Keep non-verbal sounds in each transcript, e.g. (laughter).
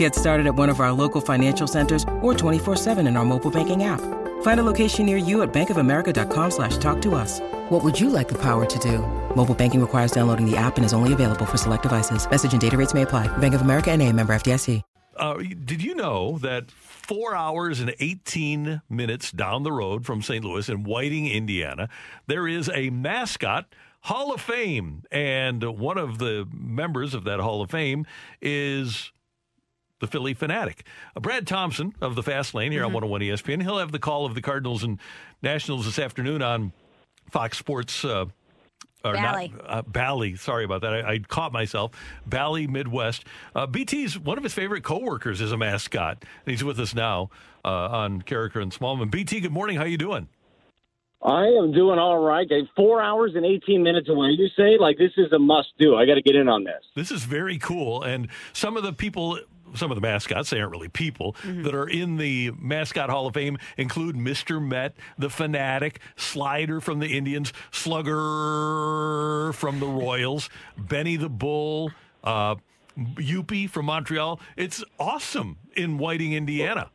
Get started at one of our local financial centers or 24-7 in our mobile banking app. Find a location near you at bankofamerica.com slash talk to us. What would you like the power to do? Mobile banking requires downloading the app and is only available for select devices. Message and data rates may apply. Bank of America and a member FDIC. Uh, did you know that four hours and 18 minutes down the road from St. Louis in Whiting, Indiana, there is a mascot – Hall of Fame. And one of the members of that Hall of Fame is the Phillie Phanatic. Uh, Brad Thompson of the Fast Lane here mm-hmm. on 101 ESPN. He'll have the call of the Cardinals and Nationals this afternoon on Fox Sports. Uh, or Bally. Not, uh, Bally. Sorry about that. I, I caught myself. Bally Midwest. Uh, BT's one of his favorite coworkers is a mascot, and he's with us now uh, on Karraker and Smallman. BT, good morning. How are you doing? I am doing all right. Okay, four hours and 18 minutes away, you say? Like, this is a must do. I got to get in on this. This is very cool. And some of the people, some of the mascots, they aren't really people, mm-hmm. that are in the Mascot Hall of Fame include Mr. Met, the Phanatic, Slider from the Indians, Slugger from the Royals, Benny the Bull, uh, Youppi from Montreal. It's awesome in Whiting, Indiana.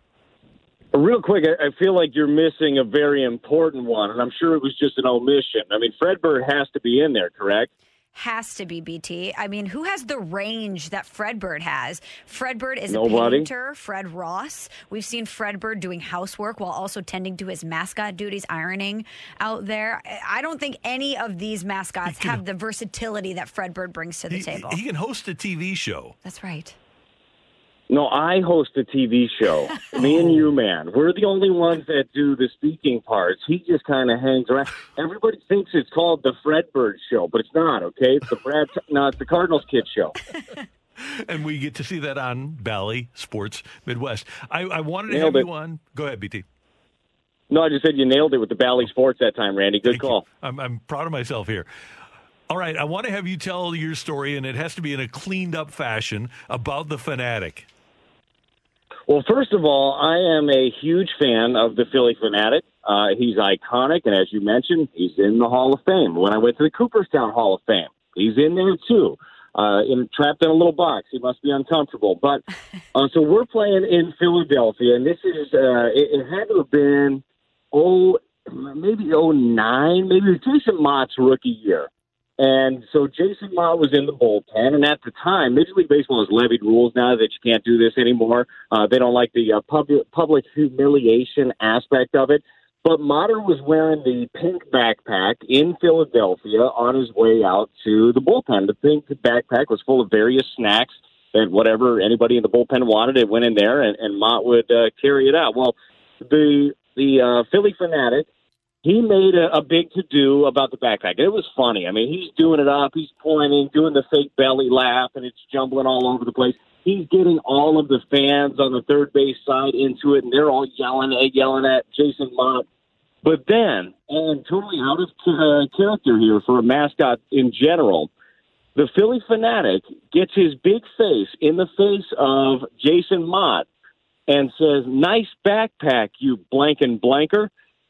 Real quick, I feel like you're missing a very important one, and I'm sure it was just an omission. I mean, Fredbird has to be in there, correct? Has to be BT. I mean, who has the range that Fredbird has? Fredbird is Nobody. a painter, Fred Ross. We've seen Fredbird doing housework while also tending to his mascot duties, ironing out there. I don't think any of these mascots can, have the versatility that Fredbird brings to the he, table. He can host a TV show. That's right. No, I host a TV show. (laughs) Me and you, man. We're the only ones that do the speaking parts. He just kind of hangs around. Everybody thinks it's called the Fredbird Show, but it's not. Okay, it's the Brad. (laughs) no, it's the Cardinals Kid Show. (laughs) and we get to see that on Bally Sports Midwest. I, I wanted to nailed have it. you on. Go ahead, BT. No, I just said you nailed it with the Bally Sports that time, Randy. Good Thank call. I'm, I'm proud of myself here. All right, I want to have you tell your story, and it has to be in a cleaned up fashion about the Phanatic. Well, first of all, I am a huge fan of the Phillie Phanatic. Uh, he's iconic, and as you mentioned, he's in the Hall of Fame. When I went to the Cooperstown Hall of Fame, he's in there too. Uh, in, trapped in a little box. He must be uncomfortable. But (laughs) uh, so we're playing in Philadelphia, and this is uh, it, it had to have been oh maybe oh nine, maybe Jason Motte's rookie year. And so Jason Motte was in the bullpen, and at the time, Major League Baseball has levied rules now that you can't do this anymore. Uh, they don't like the uh, public public humiliation aspect of it. But Motter was wearing the pink backpack in Philadelphia on his way out to the bullpen. The pink backpack was full of various snacks and whatever anybody in the bullpen wanted. It went in there, and, and Motte would uh, carry it out. Well, the the uh, Phillie Phanatic he made a, a big to do about the backpack. It was funny. I mean, he's doing it up, he's pointing, doing the fake belly laugh, and it's jumbling all over the place. He's getting all of the fans on the third base side into it, and they're all yelling at yelling at Jason Motte. But then, and totally out of uh, character here for a mascot in general, the Phillie Phanatic gets his big face in the face of Jason Motte and says, "Nice backpack, you blank and blanker."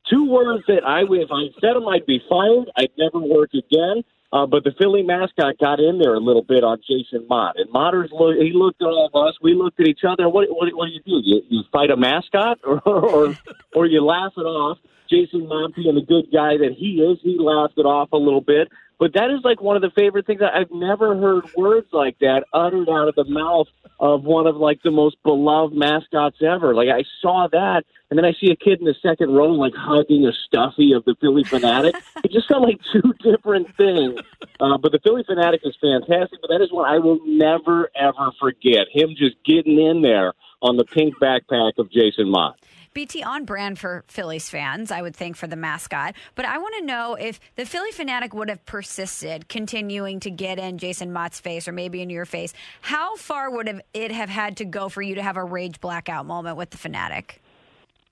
Two words that I, if I said them, I'd be fired. I'd never work again. Uh, but the Philly mascot got in there a little bit on Jason Motte, and Motters look, he looked at all of us. We looked at each other. What, what, what do you do? You, you fight a mascot, (laughs) or, or or you laugh it off? Jason Motte being the good guy that he is, he laughed it off a little bit. But that is like one of the favorite things. I've never heard words like that uttered out of the mouth of one of like the most beloved mascots ever. Like I saw that, and then I see a kid in the second row like hugging a stuffy of the Phillie Phanatic. (laughs) it just felt like two different things. Uh, but the Phillie Phanatic is fantastic. But that is one I will never ever forget. Him just getting in there on the pink backpack of Jason Motte. BT on brand for Phillies fans, I would think, for the mascot. But I want to know if the Phillie Phanatic would have persisted, continuing to get in Jason Motte's face or maybe in your face. How far would it have had to go for you to have a rage blackout moment with the fanatic?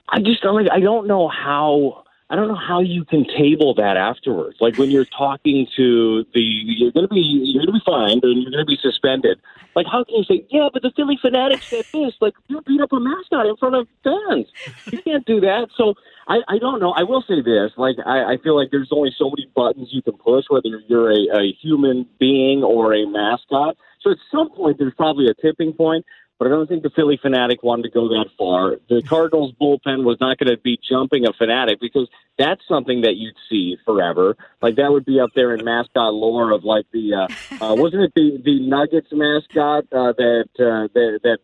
I just like I don't know how I don't know how you can table that afterwards. Like when you're talking to the, you're going to be, you're going to be fined and you're going to be suspended. Like how can you say, yeah, but the Phillie Phanatics said this? Like you beat up a mascot in front of fans. You can't do that. So I, I don't know. I will say this. Like I, I feel like there's only so many buttons you can push, whether you're a, a human being or a mascot. So at some point, there's probably a tipping point but I don't think the Phillie Phanatic wanted to go that far. The Cardinals bullpen was not going to be jumping a Phanatic because that's something that you'd see forever. Like that would be up there in mascot lore of like the uh, uh, wasn't it the the Nuggets mascot uh, that uh, that that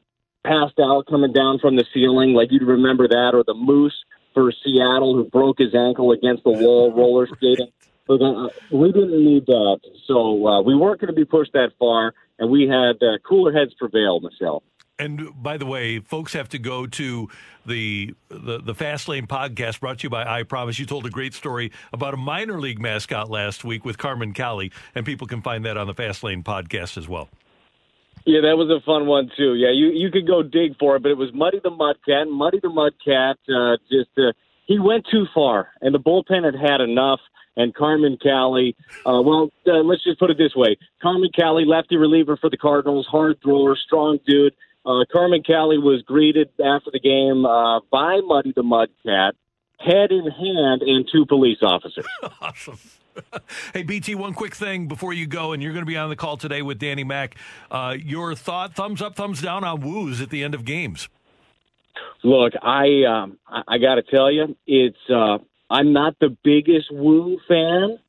passed out coming down from the ceiling? Like you'd remember that, or the Moose for Seattle who broke his ankle against the wall roller skating. But uh, we didn't need that, so uh, we weren't going to be pushed that far, and we had uh, cooler heads prevail, Michelle. And by the way, folks have to go to the, the the Fast Lane podcast brought to you by I Promise. You told a great story about a minor league mascot last week with Carmen Cali, and people can find that on the Fast Lane podcast as well. Yeah, that was a fun one too. Yeah, you you could go dig for it, but it was Muddy the Mudcat. Muddy the Mudcat uh, just uh, he went too far, and the bullpen had had enough. And Carmen Cali, uh, well, uh, let's just put it this way: Carmen Cali, lefty reliever for the Cardinals, hard thrower, strong dude. Uh, Carmen Cali was greeted after the game uh, by Muddy the Mudcat, head in hand, and two police officers. (laughs) awesome. (laughs) hey, BT, one quick thing before you go, and you're going to be on the call today with Danny Mac. Uh, your thought, thumbs up, thumbs down on woos at the end of games. Look, I um, I, I got to tell you, it's uh, I'm not the biggest woo fan,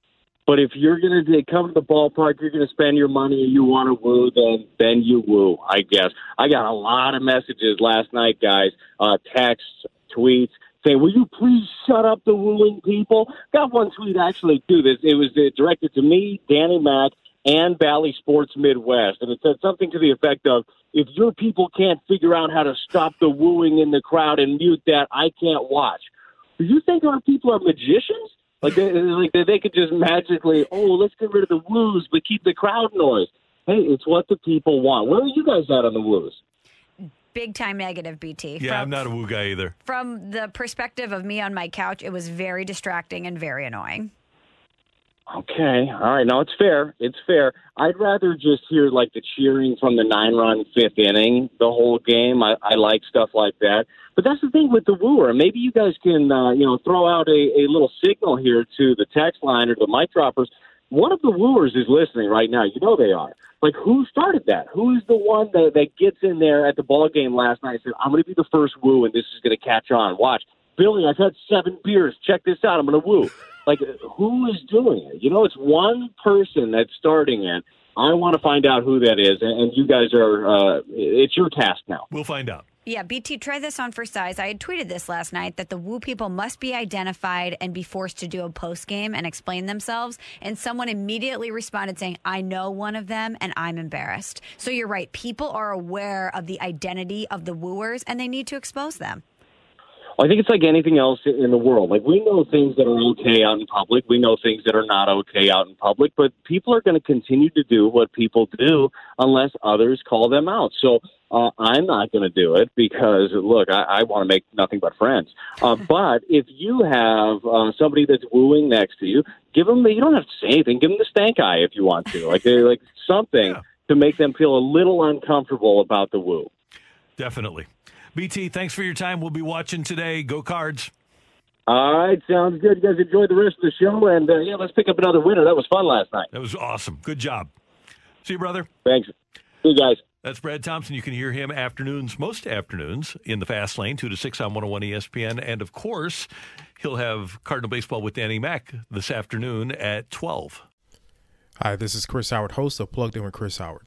but if you're going to come to the ballpark, you're going to spend your money and you want to woo, then then you woo. I guess I got a lot of messages last night, guys, uh, texts, tweets saying, "Will you please shut up the wooing people?" Got one tweet actually too. This it was uh, directed to me, Danny Mac, and Bally Sports Midwest, and it said something to the effect of, "If your people can't figure out how to stop the wooing in the crowd and mute that, I can't watch." Do you think our people are magicians? Like they, like they could just magically, oh, let's get rid of the woos, but keep the crowd noise. Hey, it's what the people want. Where are you guys at on the woos? Big time negative, BT. Yeah, from, I'm not a woo guy either. From the perspective of me on my couch, it was very distracting and very annoying. Okay, all right. Now it's fair. It's fair. I'd rather just hear like the cheering from the nine-run fifth inning the whole game. I, I like stuff like that. But that's the thing with the wooer. Maybe you guys can, uh, you know, throw out a, a little signal here to the text line or the mic droppers. One of the wooers is listening right now. You know they are. Like, who started that? Who is the one that, that gets in there at the ball game last night and said, "I'm going to be the first woo, and this is going to catch on"? Watch, Billy. I've had seven beers. Check this out. I'm going to woo. Like, who is doing it? You know, it's one person that's starting it. I want to find out who that is, and you guys are. Uh, it's your task now. We'll find out. Yeah, BT, try this on for size. I had tweeted this last night that the Woo people must be identified and be forced to do a post game and explain themselves. And someone immediately responded saying, I know one of them and I'm embarrassed. So you're right. People are aware of the identity of the wooers and they need to expose them. I think it's like anything else in the world. Like we know things that are okay out in public, we know things that are not okay out in public, but people are going to continue to do what people do unless others call them out. So uh, I'm not going to do it because look, I, I want to make nothing but friends. Uh, (laughs) but if you have uh, somebody that's wooing next to you, give them. The, you don't have to say anything. Give them the stank eye if you want to. (laughs) Like they like something yeah. to make them feel a little uncomfortable about the woo. Definitely. BT, thanks for your time. We'll be watching today. Go Cards. All right, sounds good. You guys enjoy the rest of the show, and uh, yeah, let's pick up another winner. That was fun last night. That was awesome. Good job. See you, brother. Thanks. See you guys. That's Brad Thompson. You can hear him afternoons, most afternoons, in the fast lane, 2 to 6 on 101 ESPN. And of course, he'll have Cardinal Baseball with Danny Mac this afternoon at 12. Hi, this is Chris Howard, host of Plugged In with Chris Howard.